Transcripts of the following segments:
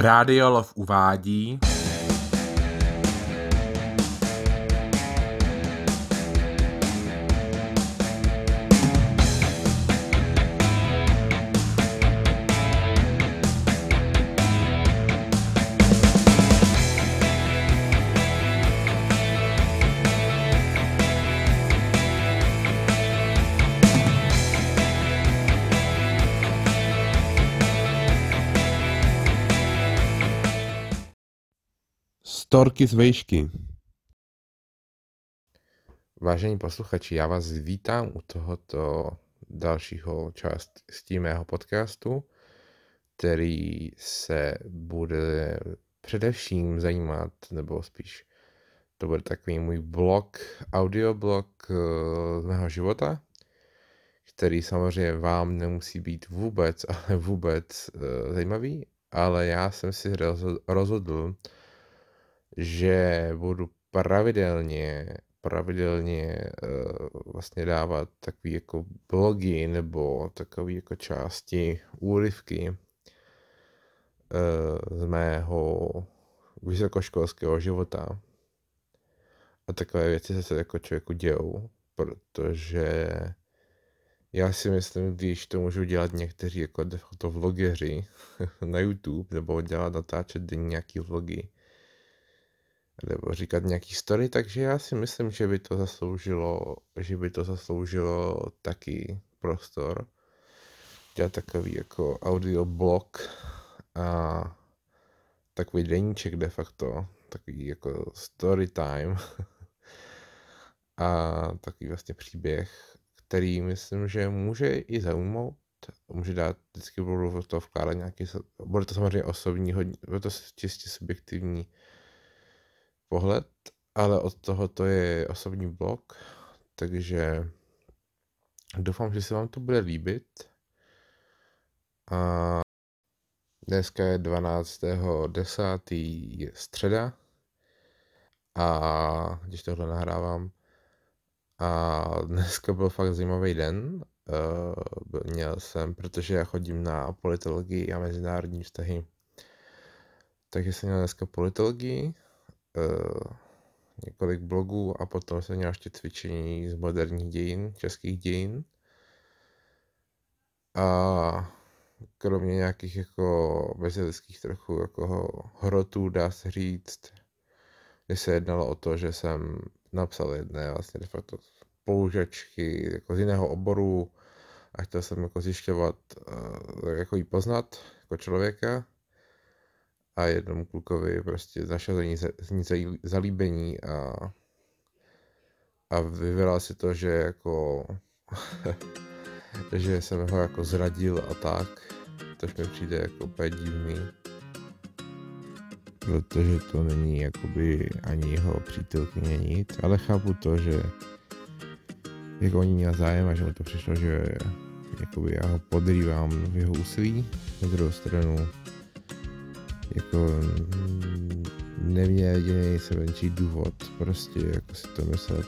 Rádiolov uvádí Storky z vejšky. Vážení posluchači, já vás vítám u tohoto dalšího části mého podcastu, který se bude především zajímat, nebo spíš to bude takový můj blog, audioblog eh, z mého života, který samozřejmě vám nemusí být vůbec, ale vůbec eh, zajímavý, ale já jsem si rozhodl, že budu pravidelně, pravidelně uh, vlastně dávat takový jako blogy nebo takový jako části úryvky uh, z mého vysokoškolského života. A takové věci se jako člověku dějou, protože já si myslím, když to můžu dělat někteří jako de vlogeři na YouTube, nebo dělat, natáčet denně nějaký vlogy, nebo říkat nějaký story, takže já si myslím, že by to zasloužilo, že by to zasloužilo taky prostor. Dělat takový jako audioblog a takový deníček de facto, takový jako story time a takový vlastně příběh, který myslím, že může i zaujmout, může dát, vždycky budu to vkládat nějaký, bude to samozřejmě osobní, hodně, bude to čistě subjektivní pohled, ale od toho to je osobní blog, takže doufám, že se vám to bude líbit. A dneska je 12.10. je středa a když tohle nahrávám a dneska byl fakt zajímavý den. Uh, měl jsem, protože já chodím na politologii a mezinárodní vztahy, takže jsem měl dneska politologii několik blogů a potom jsem měl ještě cvičení z moderních dějin, českých dějin. A kromě nějakých jako bezelických trochu jako hrotů, dá se říct, kdy se jednalo o to, že jsem napsal jedné vlastně de facto spolužačky jako z jiného oboru a chtěl jsem jako zjišťovat, uh, jako jí poznat jako člověka a jednomu klukovi prostě našel z ní zalíbení a, a vyvral si to, že jako že jsem ho jako zradil a tak, tož mi přijde jako úplně divný. Protože to není jakoby ani jeho přítelkyně nic, ale chápu to, že jako oni měl zájem a že mu to přišlo, že jakoby já ho podrývám v jeho úsilí. Na druhou stranu jako neměl jediný sebenčí důvod prostě jako si to myslet.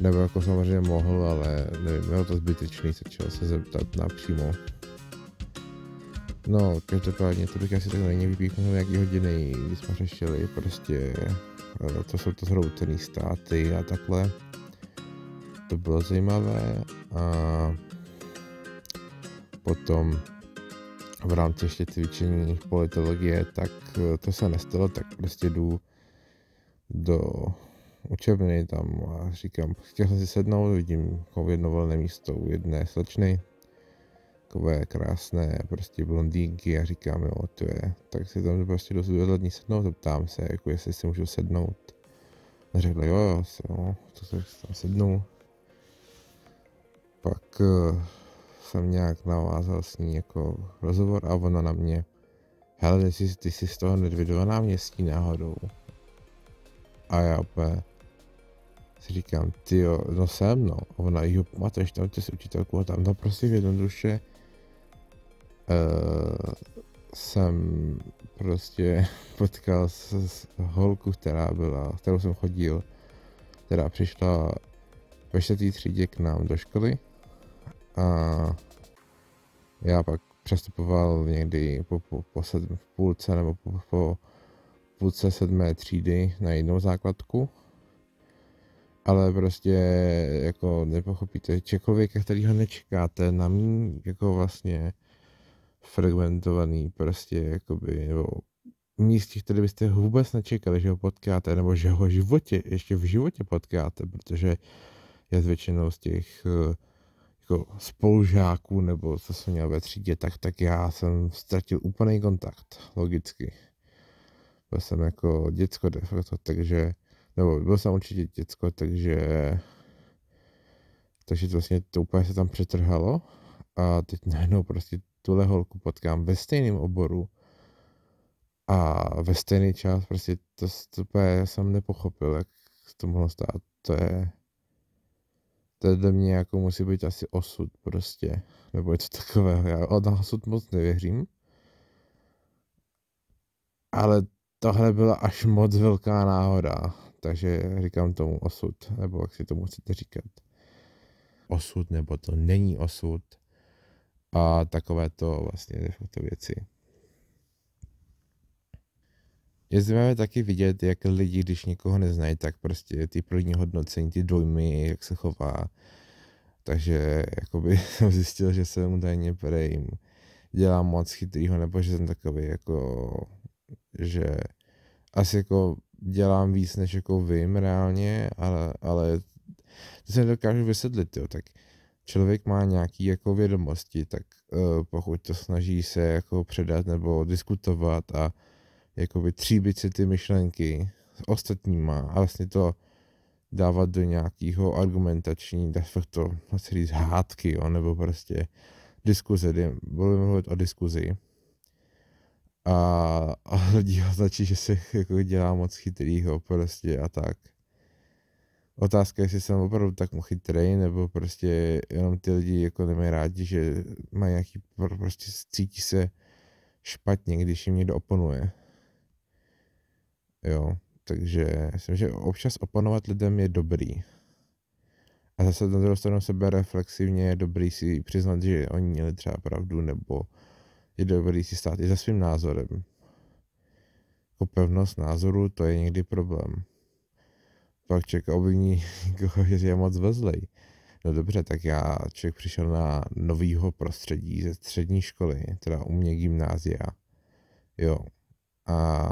Nebo jako samozřejmě mohl, ale nevím, bylo to zbytečný se čeho se zeptat napřímo. No, každopádně to bych asi tak není vypíchnul nějaký hodiny, když jsme řešili prostě, eh, to jsou to zhroucený státy a takhle. To bylo zajímavé a potom v rámci ještě cvičení politologie, tak eh, to se nestalo, tak prostě jdu do učebny tam a říkám, chtěl jsem si sednout, vidím jako jedno volné místo u jedné slečny, takové krásné prostě blondýnky a říkám, jo, to je, tak si tam prostě dost vedle sednout a ptám se, jako jestli si můžu sednout. A řekla, jo, jo, jo, to se tam sednu. Pak uh, jsem nějak navázal s ní jako rozhovor a ona na mě, hele, ty jsi, ty jsi z toho Nedvědova náměstí náhodou. A já úplně si říkám, ty jo, no jsem, no. A ona, jo, pamatuješ tam ty s učitelkou a tam, no prostě jednoduše uh, jsem prostě potkal s, s holku, která byla, kterou jsem chodil, která přišla ve třídě k nám do školy a já pak přestupoval někdy po, po, po sed, půlce nebo po, po půlce sedmé třídy na jednou základku. Ale prostě jako nepochopíte, člověka, který ho nečekáte na mý jako vlastně fragmentovaný prostě jakoby, nebo místě, které byste vůbec nečekali, že ho potkáte, nebo že ho v životě, ještě v životě potkáte, protože z většinou z těch eh, jako spolužáků, nebo co jsem měl ve třídě, tak, tak já jsem ztratil úplný kontakt, logicky. Byl jsem jako děcko de facto, takže, nebo byl jsem určitě děcko, takže takže to vlastně to úplně se tam přetrhalo a teď najednou prostě tuhle holku potkám ve stejném oboru a ve stejný čas prostě to, to úplně jsem nepochopil, jak to mohlo stát. To je, to je mě jako musí být asi osud prostě, nebo je to takové, já od osud moc nevěřím, ale tohle byla až moc velká náhoda, takže říkám tomu osud, nebo jak si tomu chcete říkat. Osud, nebo to není osud a takové to vlastně facto věci. Je zajímavé taky vidět, jak lidi, když někoho neznají, tak prostě ty první hodnocení, ty dojmy, jak se chová. Takže jakoby jsem zjistil, že jsem údajně prej dělám moc chytrýho, nebo že jsem takový jako, že asi jako dělám víc, než jako vím reálně, ale, ale to se nedokážu vysvětlit, jo, tak člověk má nějaký jako vědomosti, tak uh, pokud to snaží se jako předat nebo diskutovat a jakoby tříbit si ty myšlenky s ostatníma a vlastně to dávat do nějakého argumentační, dá se to vlastně říct hádky, jo, nebo prostě diskuze, budeme mluvit o diskuzi. A, a lidi označí, že se jako dělá moc chytrýho prostě a tak. Otázka je, jestli jsem opravdu tak chytrý, nebo prostě jenom ty lidi jako nemají rádi, že mají nějaký, prostě cítí se špatně, když jim někdo oponuje. Jo, takže myslím, že občas oponovat lidem je dobrý. A zase na druhou stranu sebe reflexivně je dobrý si přiznat, že oni měli třeba pravdu, nebo je dobrý si stát i za svým názorem. Jako pevnost názoru, to je někdy problém. Pak člověk obviní někoho, že je moc vezlej. No dobře, tak já člověk přišel na novýho prostředí ze střední školy, teda u mě gymnázia. Jo. A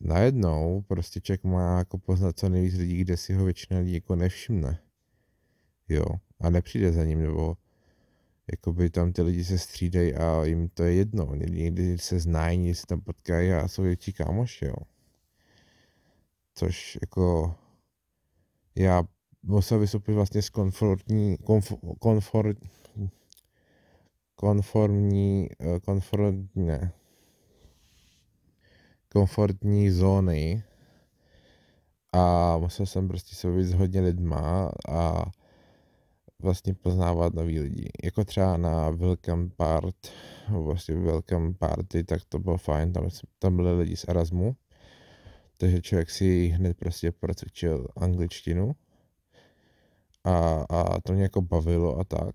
najednou prostě člověk má jako poznat co nejvíc lidí, kde si ho většina lidí jako nevšimne. Jo, a nepřijde za ním, nebo jakoby tam ty lidi se střídají a jim to je jedno. Někdy se znají, někdy se tam potkají a jsou větší kámoši, jo. Což jako já musel vystoupit vlastně z komfortní, komf, komfort, konformní, eh, konformní, ne, komfortní zóny. A musel jsem prostě se s hodně lidma a vlastně poznávat nový lidi. Jako třeba na Welcome Part, vlastně Welcome Party, tak to bylo fajn, tam, tam byly lidi z Erasmu, takže člověk si hned prostě procvičil angličtinu. A, a to mě jako bavilo a tak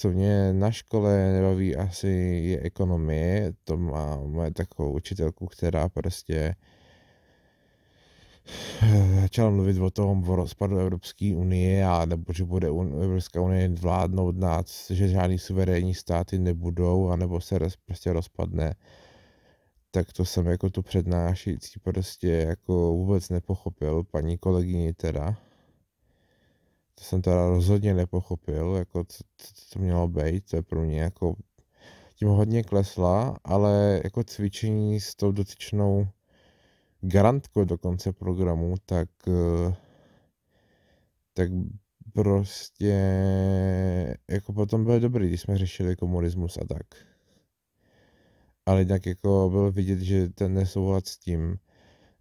co mě na škole nebaví asi je ekonomie, to má moje takovou učitelku, která prostě eh, začala mluvit o tom o rozpadu Evropské unie a nebo že bude Evropská unie vládnout nás, že žádný suverénní státy nebudou, anebo se roz, prostě rozpadne, tak to jsem jako tu přednášející prostě jako vůbec nepochopil, paní kolegyni teda to jsem teda rozhodně nepochopil, jako co, co to mělo být, to je pro mě jako tím hodně klesla, ale jako cvičení s tou dotyčnou garantkou do konce programu, tak eh, tak prostě jako potom byl dobrý, když jsme řešili komunismus a tak. Ale tak jako bylo vidět, že ten nesouhlas s tím,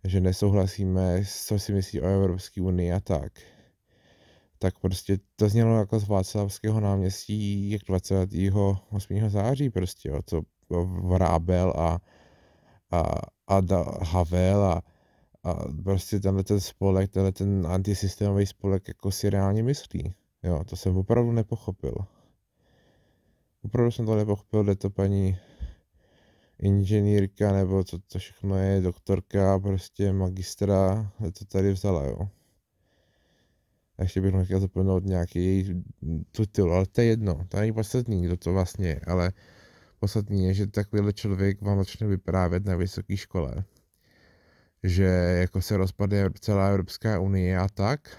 že nesouhlasíme, co si myslí o Evropské unii a tak tak prostě to znělo jako z Václavského náměstí jak 28. září prostě, jo, co Vrábel a, a, a da, Havel a, a prostě tenhle ten spolek, tenhle ten antisystémový spolek jako si reálně myslí. Jo, to jsem opravdu nepochopil. opravdu jsem to nepochopil, kde to paní inženýrka, nebo co to všechno je, doktorka, prostě magistra, to tady vzala, jo. A ještě bych chtěl zapomenout nějaký její titul, ale to je jedno, to není podstatný, kdo to vlastně je, ale podstatný je, že takovýhle člověk vám začne vyprávět na vysoké škole, že jako se rozpadne celá Evropská unie a tak,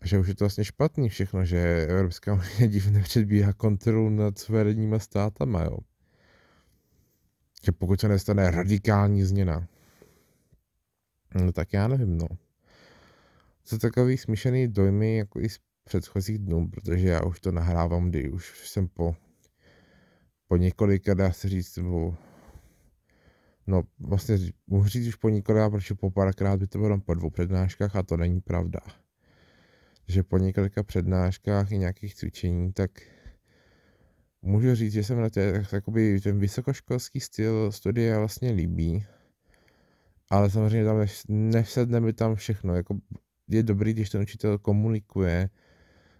a že už je to vlastně špatný všechno, že Evropská unie divně předbíhá kontrolu nad suverénníma státama, jo. Že pokud se nestane radikální změna, no tak já nevím, no. To takový smíšený dojmy jako i z předchozích dnů, protože já už to nahrávám, kdy už jsem po, po několika, dá se říct, nebo No, vlastně můžu říct už po několika, protože po párkrát by to bylo po dvou přednáškách a to není pravda. Že po několika přednáškách i nějakých cvičení, tak můžu říct, že jsem na té, jakoby ten vysokoškolský styl studia vlastně líbí, ale samozřejmě tam nevsedne mi tam všechno, jako je dobrý, když ten učitel komunikuje,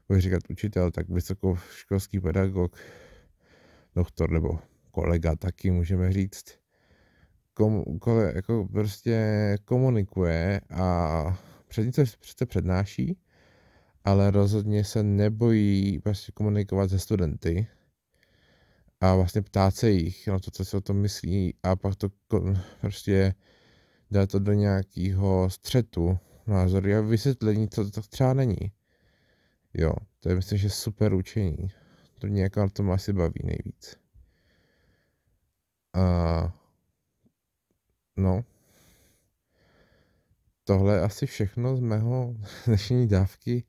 bude říkat učitel, tak vysokoškolský pedagog, doktor nebo kolega taky můžeme říct, kom, kole, jako prostě komunikuje a před něco přece přednáší, ale rozhodně se nebojí prostě komunikovat se studenty a vlastně ptát se jich na to, co si o tom myslí a pak to prostě dá to do nějakého střetu názory a vysvětlení, co to třeba není. Jo, to je myslím, že super učení. To nějak na tom asi baví nejvíc. A no, tohle je asi všechno z mého dnešní dávky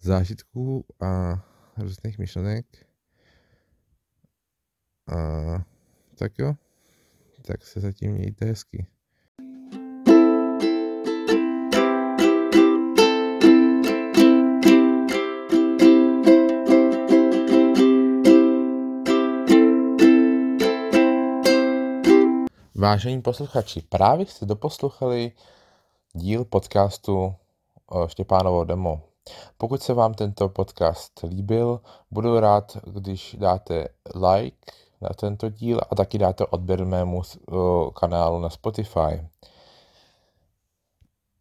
zážitků a různých myšlenek. A tak jo, tak se zatím mějte hezky. Vážení posluchači, právě jste doposluchali díl podcastu Štěpánovo demo. Pokud se vám tento podcast líbil, budu rád, když dáte like na tento díl a taky dáte odběr mému kanálu na Spotify.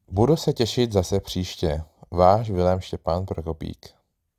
Budu se těšit zase příště. Váš Vilém Štěpán Prokopík.